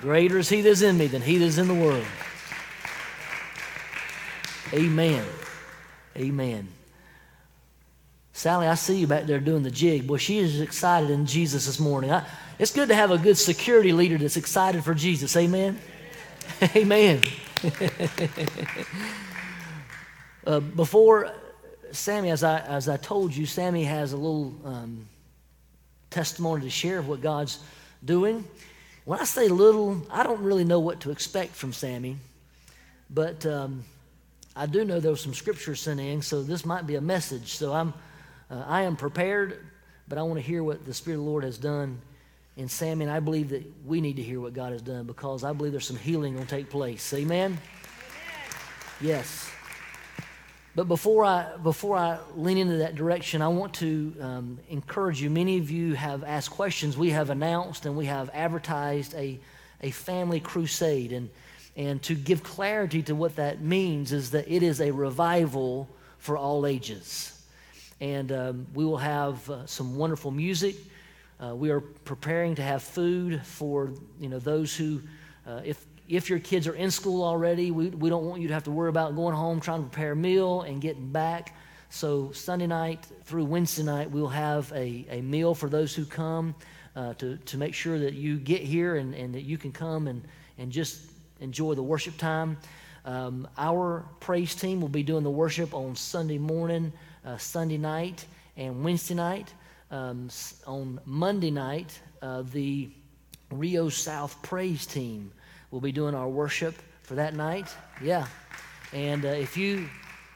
Greater is He that's in me than He that's in the world. Amen. Amen. Sally, I see you back there doing the jig. Boy, she is excited in Jesus this morning. I, it's good to have a good security leader that's excited for Jesus. Amen. Amen. uh, before Sammy, as I, as I told you, Sammy has a little um, testimony to share of what God's doing. When I say little, I don't really know what to expect from Sammy, but um, I do know there was some scripture sent in, so this might be a message. So I'm, uh, I am prepared, but I want to hear what the Spirit of the Lord has done in Sammy, and I believe that we need to hear what God has done because I believe there's some healing going to take place. Amen? Amen. Yes. But before I, before I lean into that direction, I want to um, encourage you. Many of you have asked questions. We have announced and we have advertised a, a family crusade. And, and to give clarity to what that means is that it is a revival for all ages. And um, we will have uh, some wonderful music. Uh, we are preparing to have food for you know those who, uh, if if your kids are in school already, we, we don't want you to have to worry about going home, trying to prepare a meal, and getting back. So, Sunday night through Wednesday night, we'll have a, a meal for those who come uh, to, to make sure that you get here and, and that you can come and, and just enjoy the worship time. Um, our praise team will be doing the worship on Sunday morning, uh, Sunday night, and Wednesday night. Um, on Monday night, uh, the Rio South praise team We'll be doing our worship for that night. Yeah. And uh, if you,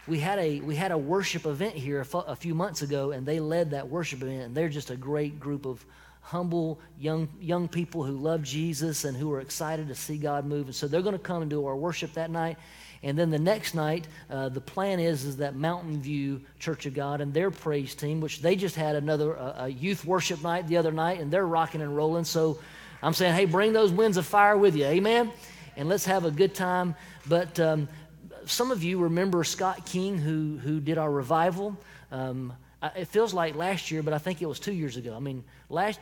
we had a we had a worship event here a, f- a few months ago, and they led that worship event. And they're just a great group of humble young young people who love Jesus and who are excited to see God move. And so they're going to come and do our worship that night. And then the next night, uh, the plan is is that Mountain View Church of God and their praise team, which they just had another uh, a youth worship night the other night, and they're rocking and rolling. So I'm saying, hey, bring those winds of fire with you. Amen? And let's have a good time. But um, some of you remember Scott King, who, who did our revival. Um, it feels like last year, but I think it was two years ago. I mean, last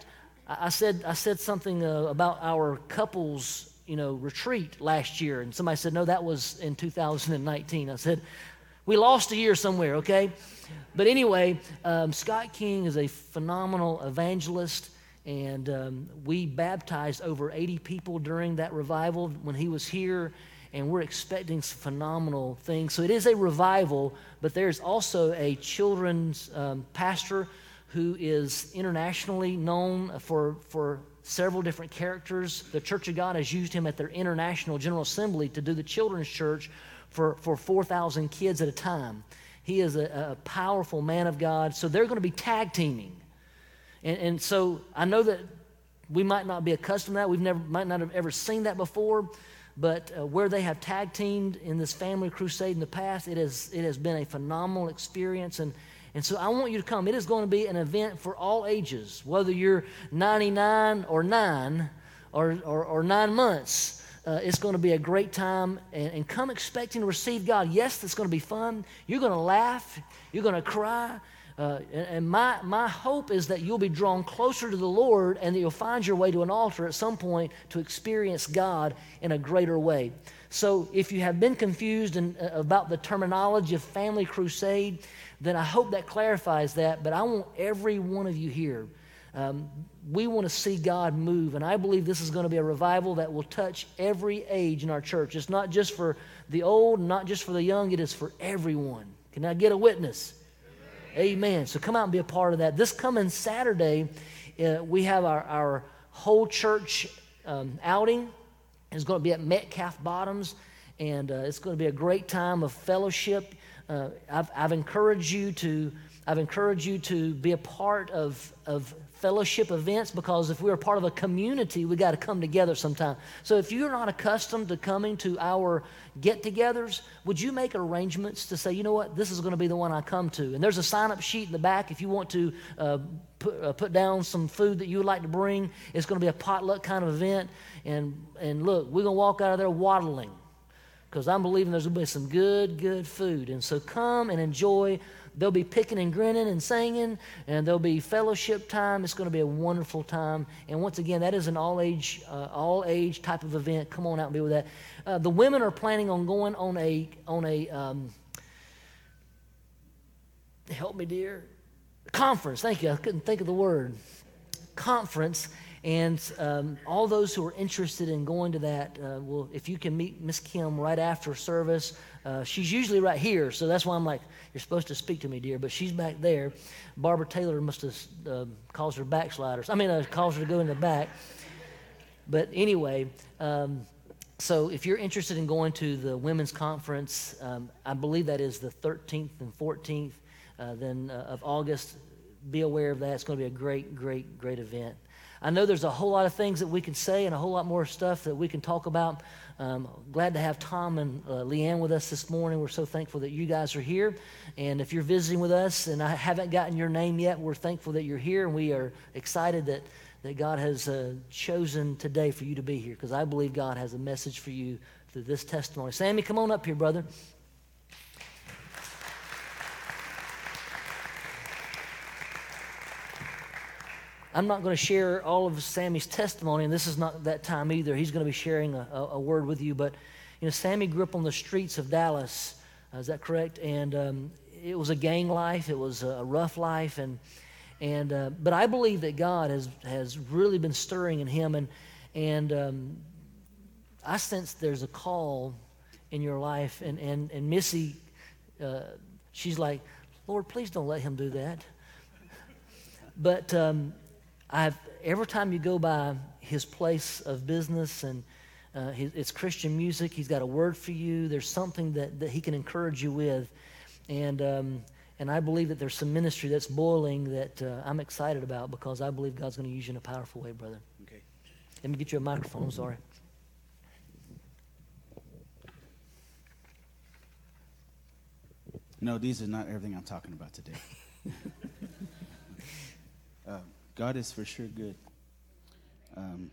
I said I said something uh, about our couples, you know, retreat last year, and somebody said, no, that was in 2019. I said, we lost a year somewhere, okay? But anyway, um, Scott King is a phenomenal evangelist. And um, we baptized over 80 people during that revival when he was here. And we're expecting some phenomenal things. So it is a revival, but there's also a children's um, pastor who is internationally known for, for several different characters. The Church of God has used him at their International General Assembly to do the children's church for, for 4,000 kids at a time. He is a, a powerful man of God. So they're going to be tag teaming. And, and so I know that we might not be accustomed to that. We've never, might not have ever seen that before. But uh, where they have tag teamed in this family crusade in the past, it has, it has been a phenomenal experience. And, and so I want you to come. It is going to be an event for all ages, whether you're 99 or 9 or, or, or 9 months. Uh, it's going to be a great time and, and, come expecting to receive God. Yes, it's going to be fun. You're going to laugh. You're going to cry. Uh, and, my, my hope is that you'll be drawn closer to the Lord and that you'll find your way to an altar at some point to experience God in a greater way. So, if you have been confused in, uh, about the terminology of family crusade, then I hope that clarifies that. But I want every one of you here. Um, we want to see God move, and I believe this is going to be a revival that will touch every age in our church. It's not just for the old, not just for the young, it is for everyone. Can I get a witness? Amen. So come out and be a part of that. This coming Saturday, uh, we have our, our whole church um, outing. It's going to be at Metcalf Bottoms, and uh, it's going to be a great time of fellowship. Uh, I've, I've encouraged you to I've encouraged you to be a part of, of fellowship events because if we're part of a community, we got to come together sometime. So if you're not accustomed to coming to our get togethers, would you make arrangements to say, you know what, this is going to be the one I come to? And there's a sign up sheet in the back if you want to uh, put, uh, put down some food that you would like to bring. It's going to be a potluck kind of event. And, and look, we're going to walk out of there waddling because I'm believing there's going to be some good, good food. And so come and enjoy they'll be picking and grinning and singing, and there'll be fellowship time. It's going to be a wonderful time. And once again, that is an all age, uh, all age type of event. Come on out and be with that. Uh, the women are planning on going on a on a um, help me, dear, conference. Thank you. I couldn't think of the word conference and um, all those who are interested in going to that, uh, well, if you can meet Miss Kim right after service, uh, she's usually right here, so that's why I'm like, you're supposed to speak to me, dear, but she's back there. Barbara Taylor must have uh, caused her backsliders. I mean, uh, caused her to go in the back. But anyway, um, so if you're interested in going to the women's conference, um, I believe that is the 13th and 14th uh, then uh, of August. Be aware of that. It's going to be a great, great, great event. I know there's a whole lot of things that we can say and a whole lot more stuff that we can talk about. Um, glad to have Tom and uh, Leanne with us this morning. We're so thankful that you guys are here. And if you're visiting with us and I haven't gotten your name yet, we're thankful that you're here and we are excited that, that God has uh, chosen today for you to be here because I believe God has a message for you through this testimony. Sammy, come on up here, brother. I'm not going to share all of Sammy's testimony, and this is not that time either. He's going to be sharing a, a, a word with you. But, you know, Sammy grew up on the streets of Dallas. Uh, is that correct? And um, it was a gang life, it was a rough life. And, and, uh, but I believe that God has, has really been stirring in him. And, and um, I sense there's a call in your life. And, and, and Missy, uh, she's like, Lord, please don't let him do that. But um, I've, every time you go by his place of business and uh, his, it's Christian music, he's got a word for you. There's something that, that he can encourage you with. And, um, and I believe that there's some ministry that's boiling that uh, I'm excited about because I believe God's going to use you in a powerful way, brother. Okay. Let me get you a microphone. I'm sorry. No, these are not everything I'm talking about today. uh, God is for sure good. Um,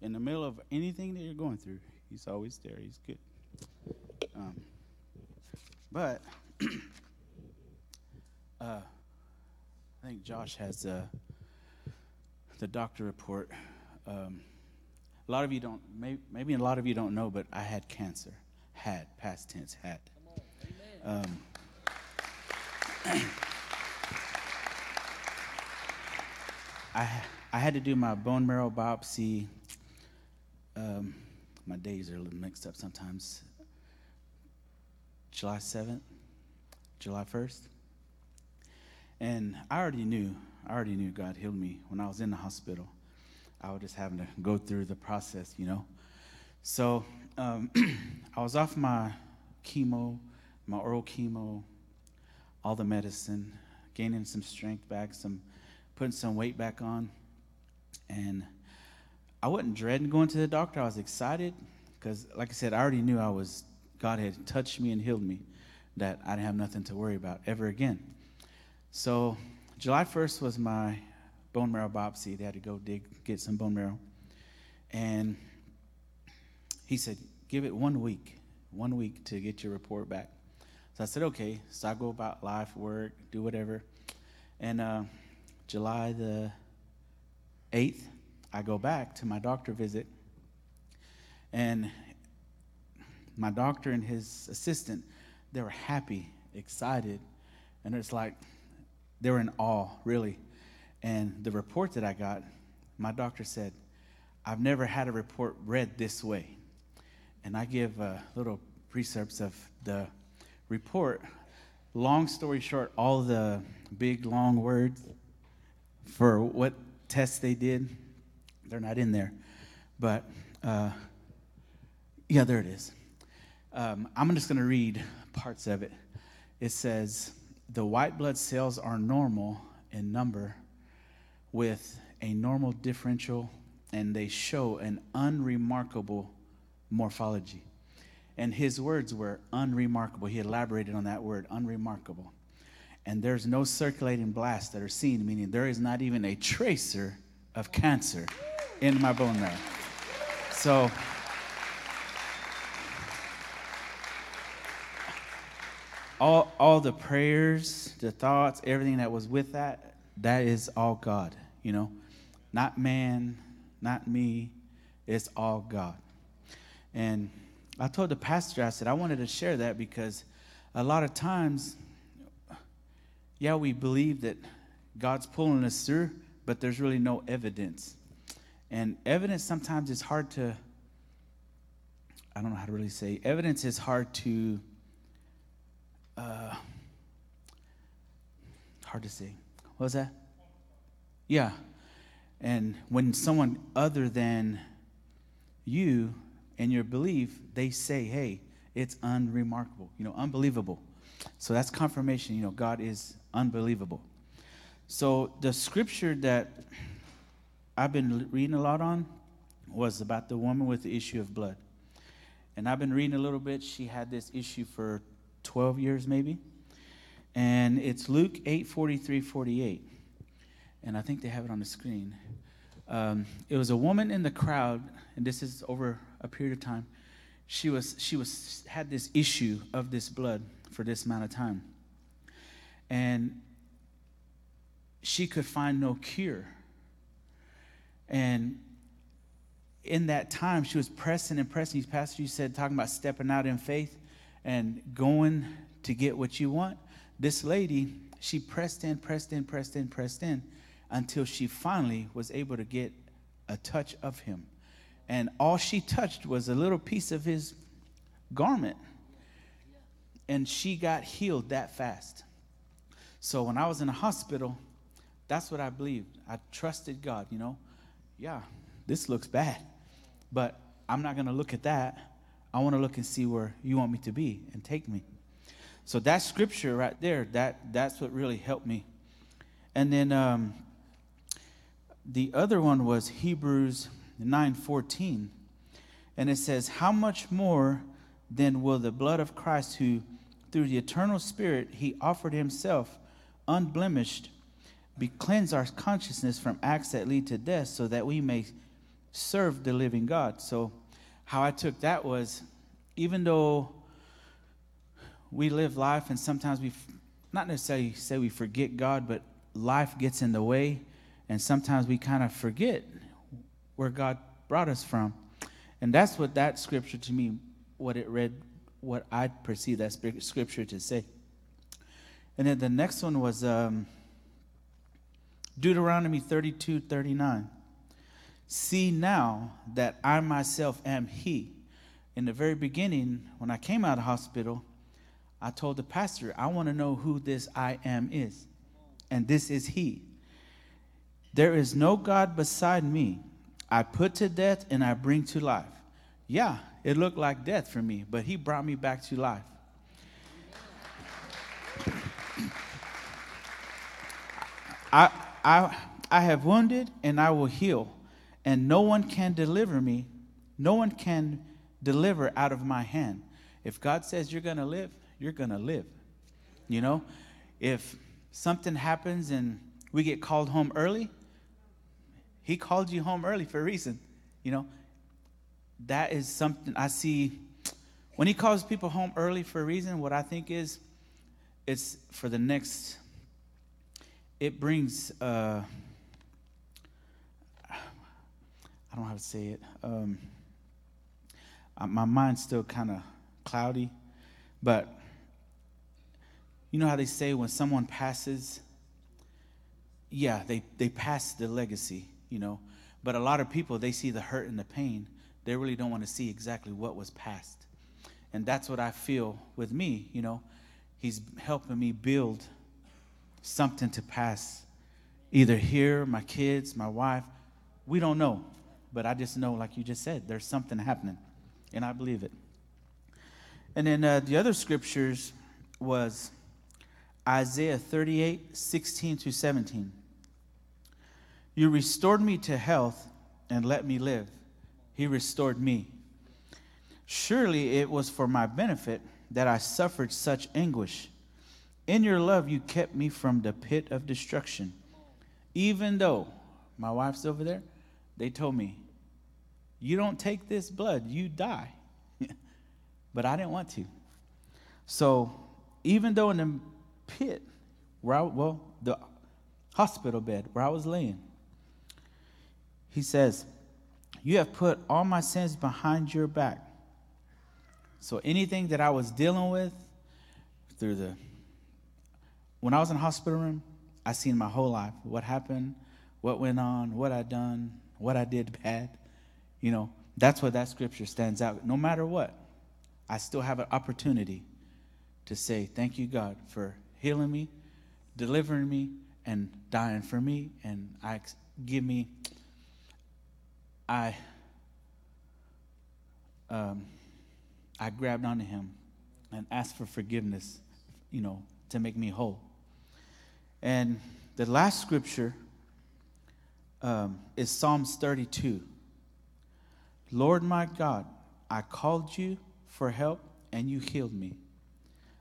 in the middle of anything that you're going through, He's always there. He's good. Um, but uh, I think Josh has uh, the doctor report. Um, a lot of you don't, maybe, maybe a lot of you don't know, but I had cancer. Had, past tense, had. Um, I, I had to do my bone marrow biopsy. Um, my days are a little mixed up sometimes. July 7th, July 1st. And I already knew, I already knew God healed me when I was in the hospital. I was just having to go through the process, you know. So um, I was off my chemo, my oral chemo, all the medicine, gaining some strength back, some putting some weight back on. And I wasn't dreading going to the doctor. I was excited because, like I said, I already knew I was, God had touched me and healed me, that I didn't have nothing to worry about ever again. So, July 1st was my bone marrow biopsy. They had to go dig, get some bone marrow. And he said, give it one week, one week to get your report back. So I said, okay. So I go about life, work, do whatever. And uh, July the 8th, I go back to my doctor visit. And my doctor and his assistant, they were happy, excited, and it's like they were in awe, really. And the report that I got, my doctor said, I've never had a report read this way. And I give a little precepts of the report. Long story short, all the big, long words for what tests they did. They're not in there. But uh, yeah, there it is. Um, I'm just going to read parts of it. It says, The white blood cells are normal in number with a normal differential, and they show an unremarkable morphology. And his words were unremarkable. He elaborated on that word, unremarkable and there's no circulating blasts that are seen, meaning there is not even a tracer of cancer in my bone marrow. So, all all the prayers, the thoughts, everything that was with that, that is all God, you know. Not man, not me. It's all God. And I told the pastor, I said, I wanted to share that because a lot of times, yeah, we believe that God's pulling us through, but there's really no evidence. And evidence sometimes is hard to, I don't know how to really say, evidence is hard to, uh, hard to say. What was that? Yeah. And when someone other than you and your belief, they say, hey, it's unremarkable, you know, unbelievable. So that's confirmation, you know, God is unbelievable. So the scripture that I've been reading a lot on was about the woman with the issue of blood. And I've been reading a little bit. She had this issue for 12 years, maybe. And it's Luke 8 43 48. And I think they have it on the screen. Um, it was a woman in the crowd, and this is over a period of time. She was she was had this issue of this blood for this amount of time, and she could find no cure. And in that time, she was pressing and pressing. Pastor, you said talking about stepping out in faith and going to get what you want. This lady, she pressed in, pressed in, pressed in, pressed in until she finally was able to get a touch of him. And all she touched was a little piece of his garment. And she got healed that fast. So when I was in the hospital, that's what I believed. I trusted God, you know. Yeah, this looks bad. But I'm not going to look at that. I want to look and see where you want me to be and take me. So that scripture right there, that that's what really helped me. And then um, the other one was Hebrews 9:14. And it says, "How much more then will the blood of Christ who through the eternal spirit he offered himself unblemished be cleanse our consciousness from acts that lead to death so that we may serve the living God." So how I took that was even though we live life and sometimes we not necessarily say we forget God, but life gets in the way and sometimes we kind of forget where God brought us from. And that's what that scripture to me, what it read, what I perceive that scripture to say. And then the next one was um, Deuteronomy 32 39. See now that I myself am He. In the very beginning, when I came out of hospital, I told the pastor, I want to know who this I am is. And this is He. There is no God beside me. I put to death and I bring to life. Yeah, it looked like death for me, but he brought me back to life. I, I, I have wounded and I will heal, and no one can deliver me. No one can deliver out of my hand. If God says you're going to live, you're going to live. You know, if something happens and we get called home early, he called you home early for a reason. You know, that is something I see. When he calls people home early for a reason, what I think is it's for the next, it brings, uh, I don't know how to say it. Um, my mind's still kind of cloudy, but you know how they say when someone passes, yeah, they, they pass the legacy you know. But a lot of people, they see the hurt and the pain. They really don't want to see exactly what was past. And that's what I feel with me, you know. He's helping me build something to pass. Either here, my kids, my wife, we don't know. But I just know, like you just said, there's something happening. And I believe it. And then uh, the other scriptures was Isaiah 38, 16 to 17. You restored me to health and let me live. He restored me. Surely it was for my benefit that I suffered such anguish. In your love, you kept me from the pit of destruction. Even though my wife's over there, they told me, You don't take this blood, you die. but I didn't want to. So even though in the pit, where I, well, the hospital bed where I was laying, he says, You have put all my sins behind your back. So anything that I was dealing with through the when I was in the hospital room, I seen my whole life. What happened, what went on, what I done, what I did bad. You know, that's what that scripture stands out. No matter what, I still have an opportunity to say, Thank you, God, for healing me, delivering me, and dying for me. And I give me, I, um, I grabbed onto Him and asked for forgiveness, you know, to make me whole. And the last scripture um, is Psalms 32. Lord my God, I called you for help and you healed me.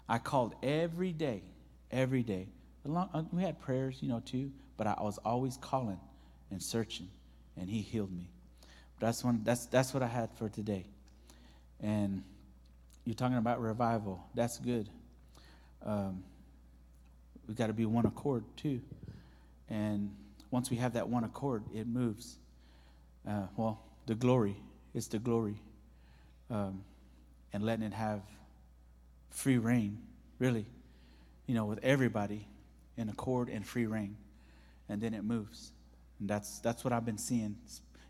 I called every day, every day. Uh, we had prayers, you know, too, but I was always calling and searching, and He healed me. That's one. That's that's what I had for today. And you're talking about revival. That's good. Um, we got to be one accord too. And once we have that one accord, it moves. Uh, well, the glory is the glory. Um, and letting it have free rein, really, you know, with everybody in accord and free rein. And then it moves. And that's, that's what I've been seeing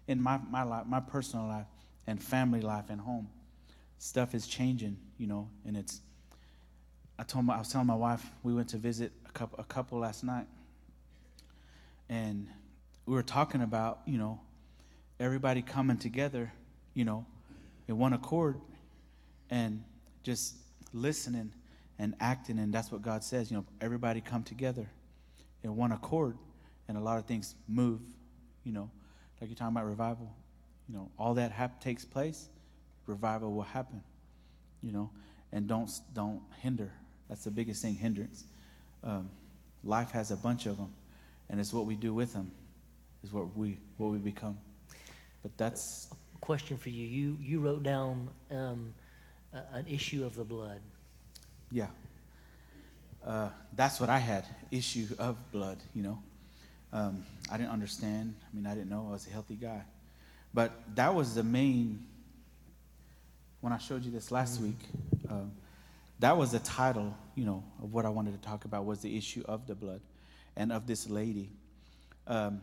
in my, my life, my personal life, and family life and home. Stuff is changing, you know, and it's I told my, I was telling my wife we went to visit a couple a couple last night, and we were talking about you know everybody coming together, you know, in one accord, and just listening and acting, and that's what God says. You know, everybody come together in one accord, and a lot of things move. You know, like you're talking about revival. You know, all that hap- takes place, revival will happen. You know, and don't don't hinder that's the biggest thing, hindrance. Um, life has a bunch of them, and it's what we do with them is what we what we become. But that's a question for you. You you wrote down um, an issue of the blood. Yeah. Uh, that's what I had issue of blood. You know, um, I didn't understand. I mean, I didn't know I was a healthy guy, but that was the main. When I showed you this last mm-hmm. week, um, that was the title, you know, of what I wanted to talk about was the issue of the blood and of this lady. Um,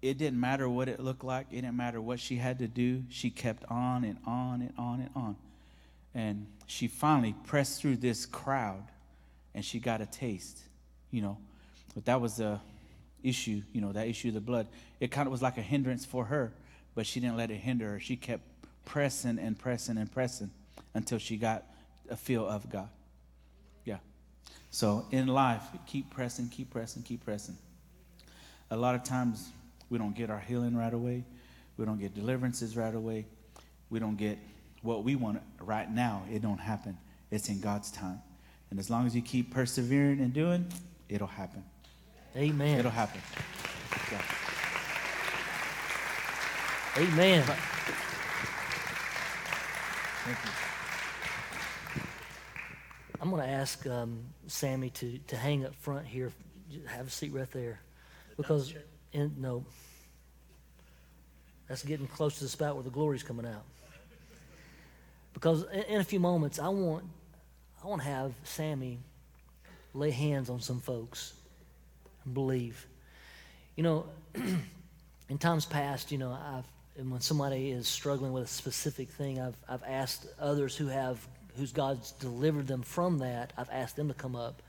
it didn't matter what it looked like. It didn't matter what she had to do. She kept on and on and on and on. And she finally pressed through this crowd and she got a taste, you know. But that was the issue, you know, that issue of the blood. It kind of was like a hindrance for her, but she didn't let it hinder her. She kept pressing and pressing and pressing until she got a feel of God. Yeah. So in life, keep pressing, keep pressing, keep pressing. A lot of times we don't get our healing right away. We don't get deliverances right away. We don't get what we want right now. It don't happen. It's in God's time. And as long as you keep persevering and doing, it'll happen. Amen. It'll happen. Yeah. Amen. Thank you. I'm going to ask um, Sammy to, to hang up front here. Have a seat right there. Because, in, no, that's getting close to the spot where the glory's coming out. Because in, in a few moments, I want, I want to have Sammy lay hands on some folks and believe. You know, in times past, you know, I've, and when somebody is struggling with a specific thing, I've, I've asked others who have whose God's delivered them from that, I've asked them to come up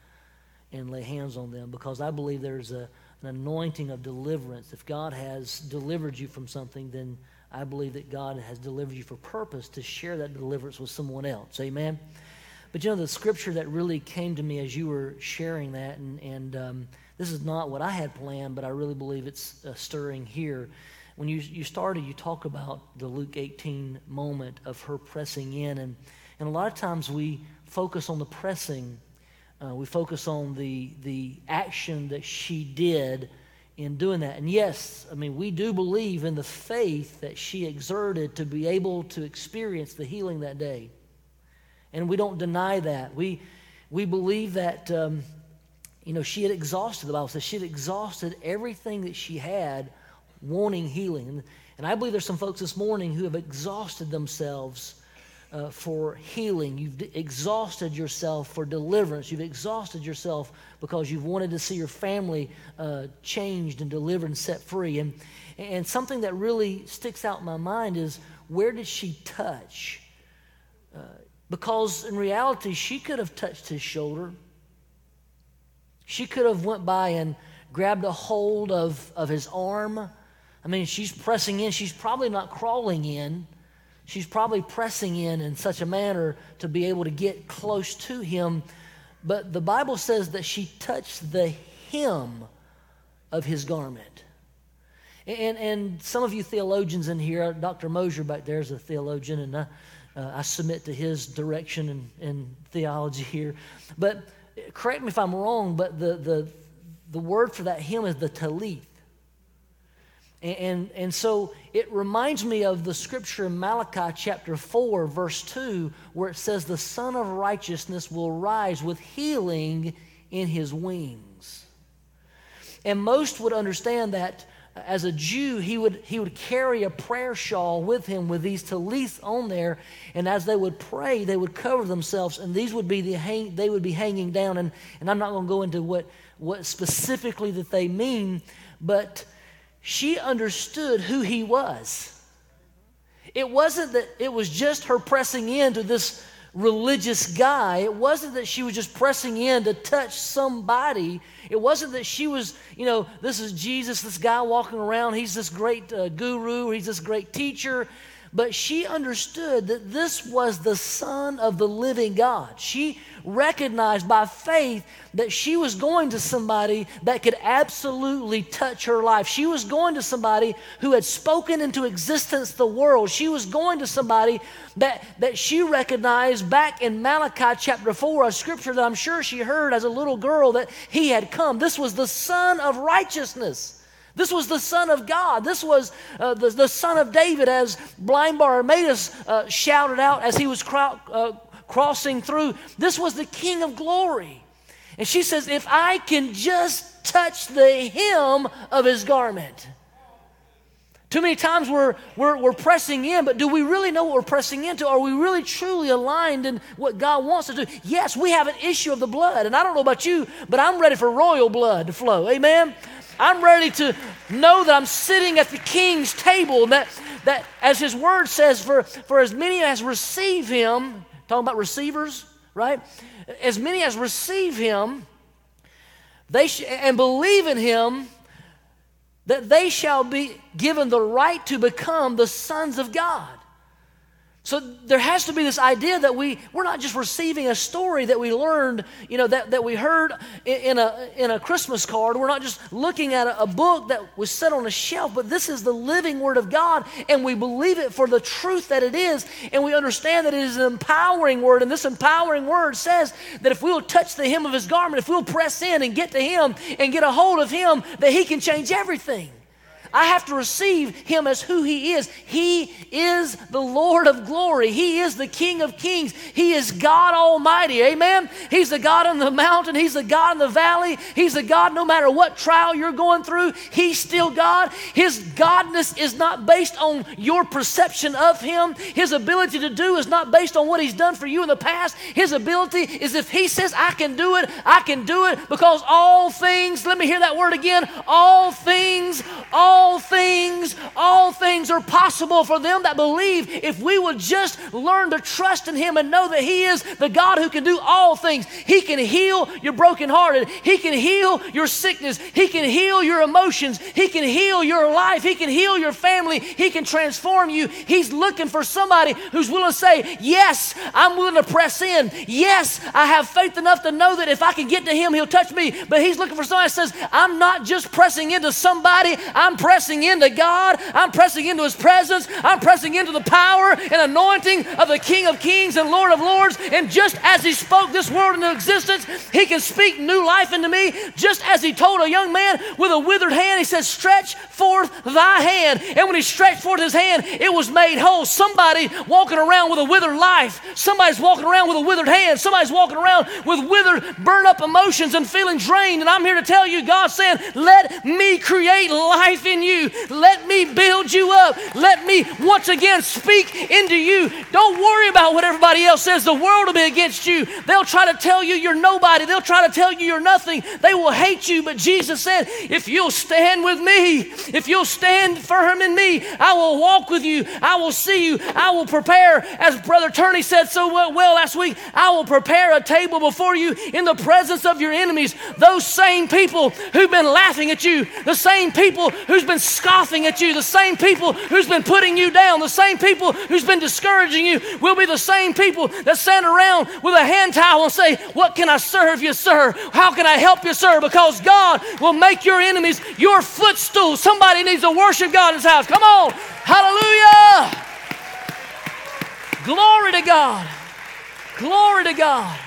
and lay hands on them because I believe there's a, an anointing of deliverance. If God has delivered you from something, then I believe that God has delivered you for purpose to share that deliverance with someone else. Amen? But you know, the scripture that really came to me as you were sharing that, and, and um, this is not what I had planned, but I really believe it's uh, stirring here. When you, you started, you talk about the Luke 18 moment of her pressing in, and and a lot of times we focus on the pressing, uh, we focus on the, the action that she did in doing that. And yes, I mean, we do believe in the faith that she exerted to be able to experience the healing that day. And we don't deny that. We, we believe that, um, you know, she had exhausted, the Bible says, she had exhausted everything that she had wanting healing. And, I believe there's some folks this morning who have exhausted themselves uh, for healing. You've d- exhausted yourself for deliverance. You've exhausted yourself because you've wanted to see your family uh, changed and delivered and set free. And, and something that really sticks out in my mind is where did she touch? Uh, because in reality, she could have touched his shoulder. She could have went by and grabbed a hold of, of his arm. I mean, she's pressing in. She's probably not crawling in. She's probably pressing in in such a manner to be able to get close to him. But the Bible says that she touched the hem of his garment. And, and some of you theologians in here, Dr. Mosier back there is a theologian, and I, uh, I submit to his direction and, and theology here. But correct me if I'm wrong, but the, the, the word for that hem is the talith. And, and, and, so it reminds me of the scripture in Malachi chapter 4, verse 2, where it says, The Son of Righteousness will rise with healing in his wings. And most would understand that as a Jew, he would, he would carry a prayer shawl with him with these talith on there. And as they would pray, they would cover themselves, and these would be the hang, they would be hanging down. And, and I'm not going to go into what, what specifically that they mean, but she understood who he was. It wasn't that it was just her pressing into this religious guy. It wasn't that she was just pressing in to touch somebody. It wasn't that she was, you know, this is Jesus, this guy walking around. He's this great uh, guru, he's this great teacher. But she understood that this was the Son of the living God. She recognized by faith that she was going to somebody that could absolutely touch her life. She was going to somebody who had spoken into existence the world. She was going to somebody that, that she recognized back in Malachi chapter 4, a scripture that I'm sure she heard as a little girl that he had come. This was the Son of righteousness. This was the Son of God. This was uh, the, the Son of David, as blind Bartimaeus uh, shouted out as he was cro- uh, crossing through. This was the King of glory. And she says, If I can just touch the hem of his garment. Too many times we're, we're, we're pressing in, but do we really know what we're pressing into? Are we really truly aligned in what God wants us to do? Yes, we have an issue of the blood. And I don't know about you, but I'm ready for royal blood to flow. Amen? I'm ready to know that I'm sitting at the king's table. That, that as his word says, for, for as many as receive him, talking about receivers, right? As many as receive him, they sh- and believe in him, that they shall be given the right to become the sons of God. So there has to be this idea that we, we're not just receiving a story that we learned, you know, that, that we heard in a, in a Christmas card. We're not just looking at a, a book that was set on a shelf, but this is the living Word of God, and we believe it for the truth that it is, and we understand that it is an empowering Word, and this empowering Word says that if we will touch the hem of His garment, if we'll press in and get to Him and get a hold of Him, that He can change everything. I have to receive him as who he is. He is the Lord of glory. He is the King of kings. He is God Almighty. Amen. He's the God on the mountain. He's the God in the valley. He's the God no matter what trial you're going through. He's still God. His godness is not based on your perception of him. His ability to do is not based on what he's done for you in the past. His ability is if he says, I can do it, I can do it because all things, let me hear that word again, all things, all all things, all things are possible for them that believe if we would just learn to trust in Him and know that He is the God who can do all things. He can heal your brokenhearted, He can heal your sickness, He can heal your emotions, He can heal your life, He can heal your family, He can transform you. He's looking for somebody who's willing to say, Yes, I'm willing to press in. Yes, I have faith enough to know that if I can get to Him, He'll touch me. But He's looking for somebody that says, I'm not just pressing into somebody, I'm pressing pressing into God. I'm pressing into His presence. I'm pressing into the power and anointing of the King of Kings and Lord of Lords. And just as He spoke this world into existence, He can speak new life into me. Just as He told a young man with a withered hand, He says, Stretch forth thy hand. And when He stretched forth His hand, it was made whole. Somebody walking around with a withered life, somebody's walking around with a withered hand, somebody's walking around with withered, burned up emotions and feeling drained. And I'm here to tell you, God saying, Let me create life in you. Let me build you up. Let me once again speak into you. Don't worry about what everybody else says. The world will be against you. They'll try to tell you you're nobody, they'll try to tell you you're nothing. They will hate you. But Jesus said, If you'll stand with me, if you'll stand firm in me, I will walk with you. I will see you. I will prepare, as Brother Turney said so well, last week, I will prepare a table before you in the presence of your enemies. Those same people who've been laughing at you, the same people who's been scoffing at you, the same people who's been putting you down, the same people who's been discouraging you will be the same people that stand around with a hand towel and say, What can I serve you, sir? How can I help you, sir? Because God will make your enemies your footstool. Somebody needs to worship God in his house. Come on. Hallelujah. Glory to God. Glory to God.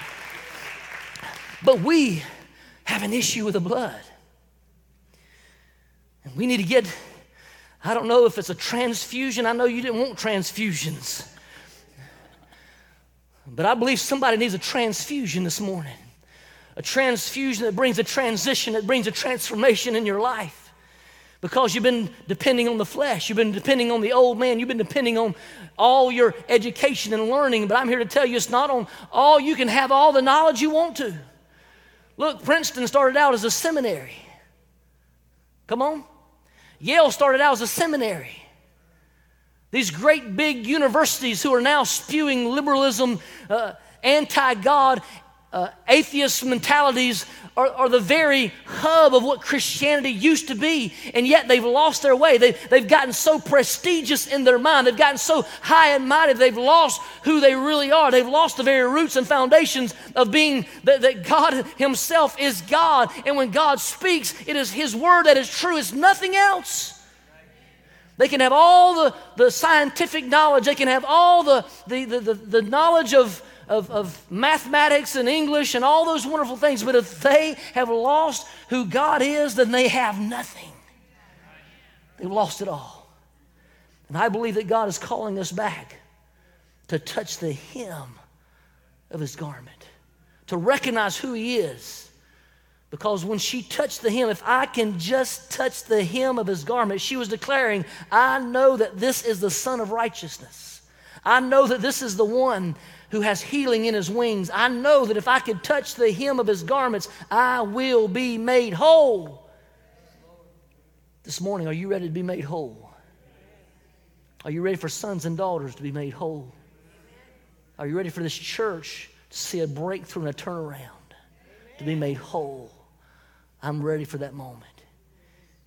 But we have an issue with the blood. And we need to get, I don't know if it's a transfusion. I know you didn't want transfusions. But I believe somebody needs a transfusion this morning. A transfusion that brings a transition, that brings a transformation in your life. Because you've been depending on the flesh, you've been depending on the old man, you've been depending on all your education and learning. But I'm here to tell you it's not on all, you can have all the knowledge you want to. Look, Princeton started out as a seminary. Come on. Yale started out as a seminary. These great big universities who are now spewing liberalism, uh, anti God, uh, atheist mentalities are, are, the very hub of what Christianity used to be, and yet they've lost their way. They, they've gotten so prestigious in their mind, they've gotten so high and mighty, they've lost who they really are. They've lost the very roots and foundations of being that, that God Himself is God, and when God speaks, it is His word that is true, it's nothing else. They can have all the, the scientific knowledge, they can have all the, the, the, the, the knowledge of of, of mathematics and English and all those wonderful things, but if they have lost who God is, then they have nothing. They've lost it all. And I believe that God is calling us back to touch the hem of his garment, to recognize who he is. Because when she touched the hem, if I can just touch the hem of his garment, she was declaring, I know that this is the Son of Righteousness. I know that this is the one who has healing in his wings. I know that if I could touch the hem of his garments, I will be made whole. This morning, are you ready to be made whole? Are you ready for sons and daughters to be made whole? Are you ready for this church to see a breakthrough and a turnaround, to be made whole? I'm ready for that moment.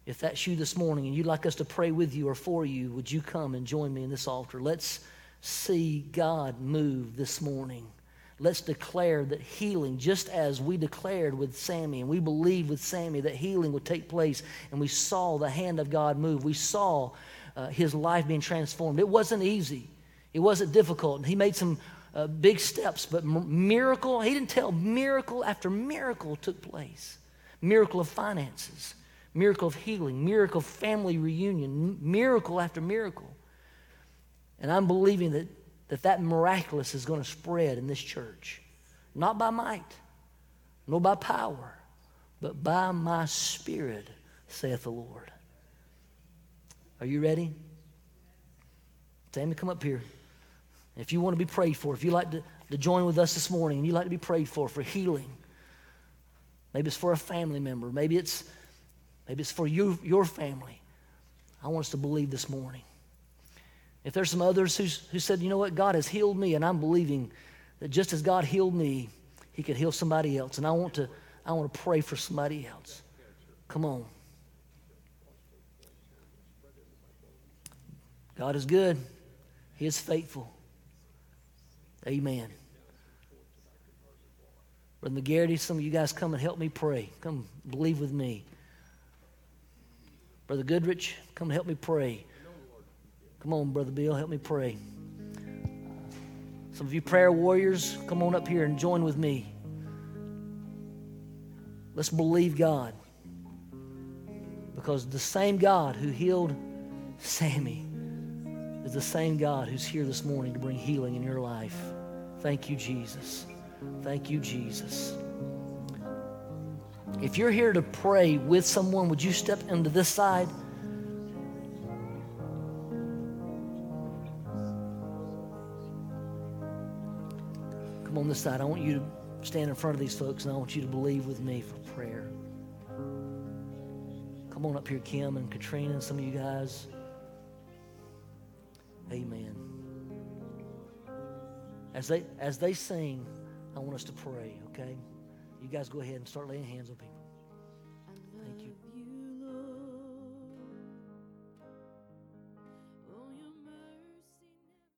If that's you this morning and you'd like us to pray with you or for you, would you come and join me in this altar? Let's see God move this morning. Let's declare that healing, just as we declared with Sammy, and we believed with Sammy that healing would take place, and we saw the hand of God move. We saw uh, his life being transformed. It wasn't easy, it wasn't difficult. He made some uh, big steps, but miracle, he didn't tell miracle after miracle took place. Miracle of finances, miracle of healing, miracle of family reunion, miracle after miracle. And I'm believing that that, that miraculous is going to spread in this church. Not by might, nor by power, but by my spirit, saith the Lord. Are you ready? Sammy, come up here. If you want to be prayed for, if you like to, to join with us this morning and you like to be prayed for for healing, maybe it's for a family member, maybe it's maybe it's for you, your family. I want us to believe this morning. If there's some others who said, you know what, God has healed me, and I'm believing that just as God healed me, He could heal somebody else. And I want to, I want to pray for somebody else. Come on. God is good. He is faithful. Amen. Brother McGarity, some of you guys come and help me pray. Come believe with me. Brother Goodrich, come help me pray. Come on, Brother Bill, help me pray. Some of you prayer warriors, come on up here and join with me. Let's believe God. Because the same God who healed Sammy is the same God who's here this morning to bring healing in your life. Thank you, Jesus. Thank you, Jesus. If you're here to pray with someone, would you step into this side? This side. I want you to stand in front of these folks and I want you to believe with me for prayer. Come on up here, Kim and Katrina and some of you guys. Amen. As they as they sing, I want us to pray, okay? You guys go ahead and start laying hands on people.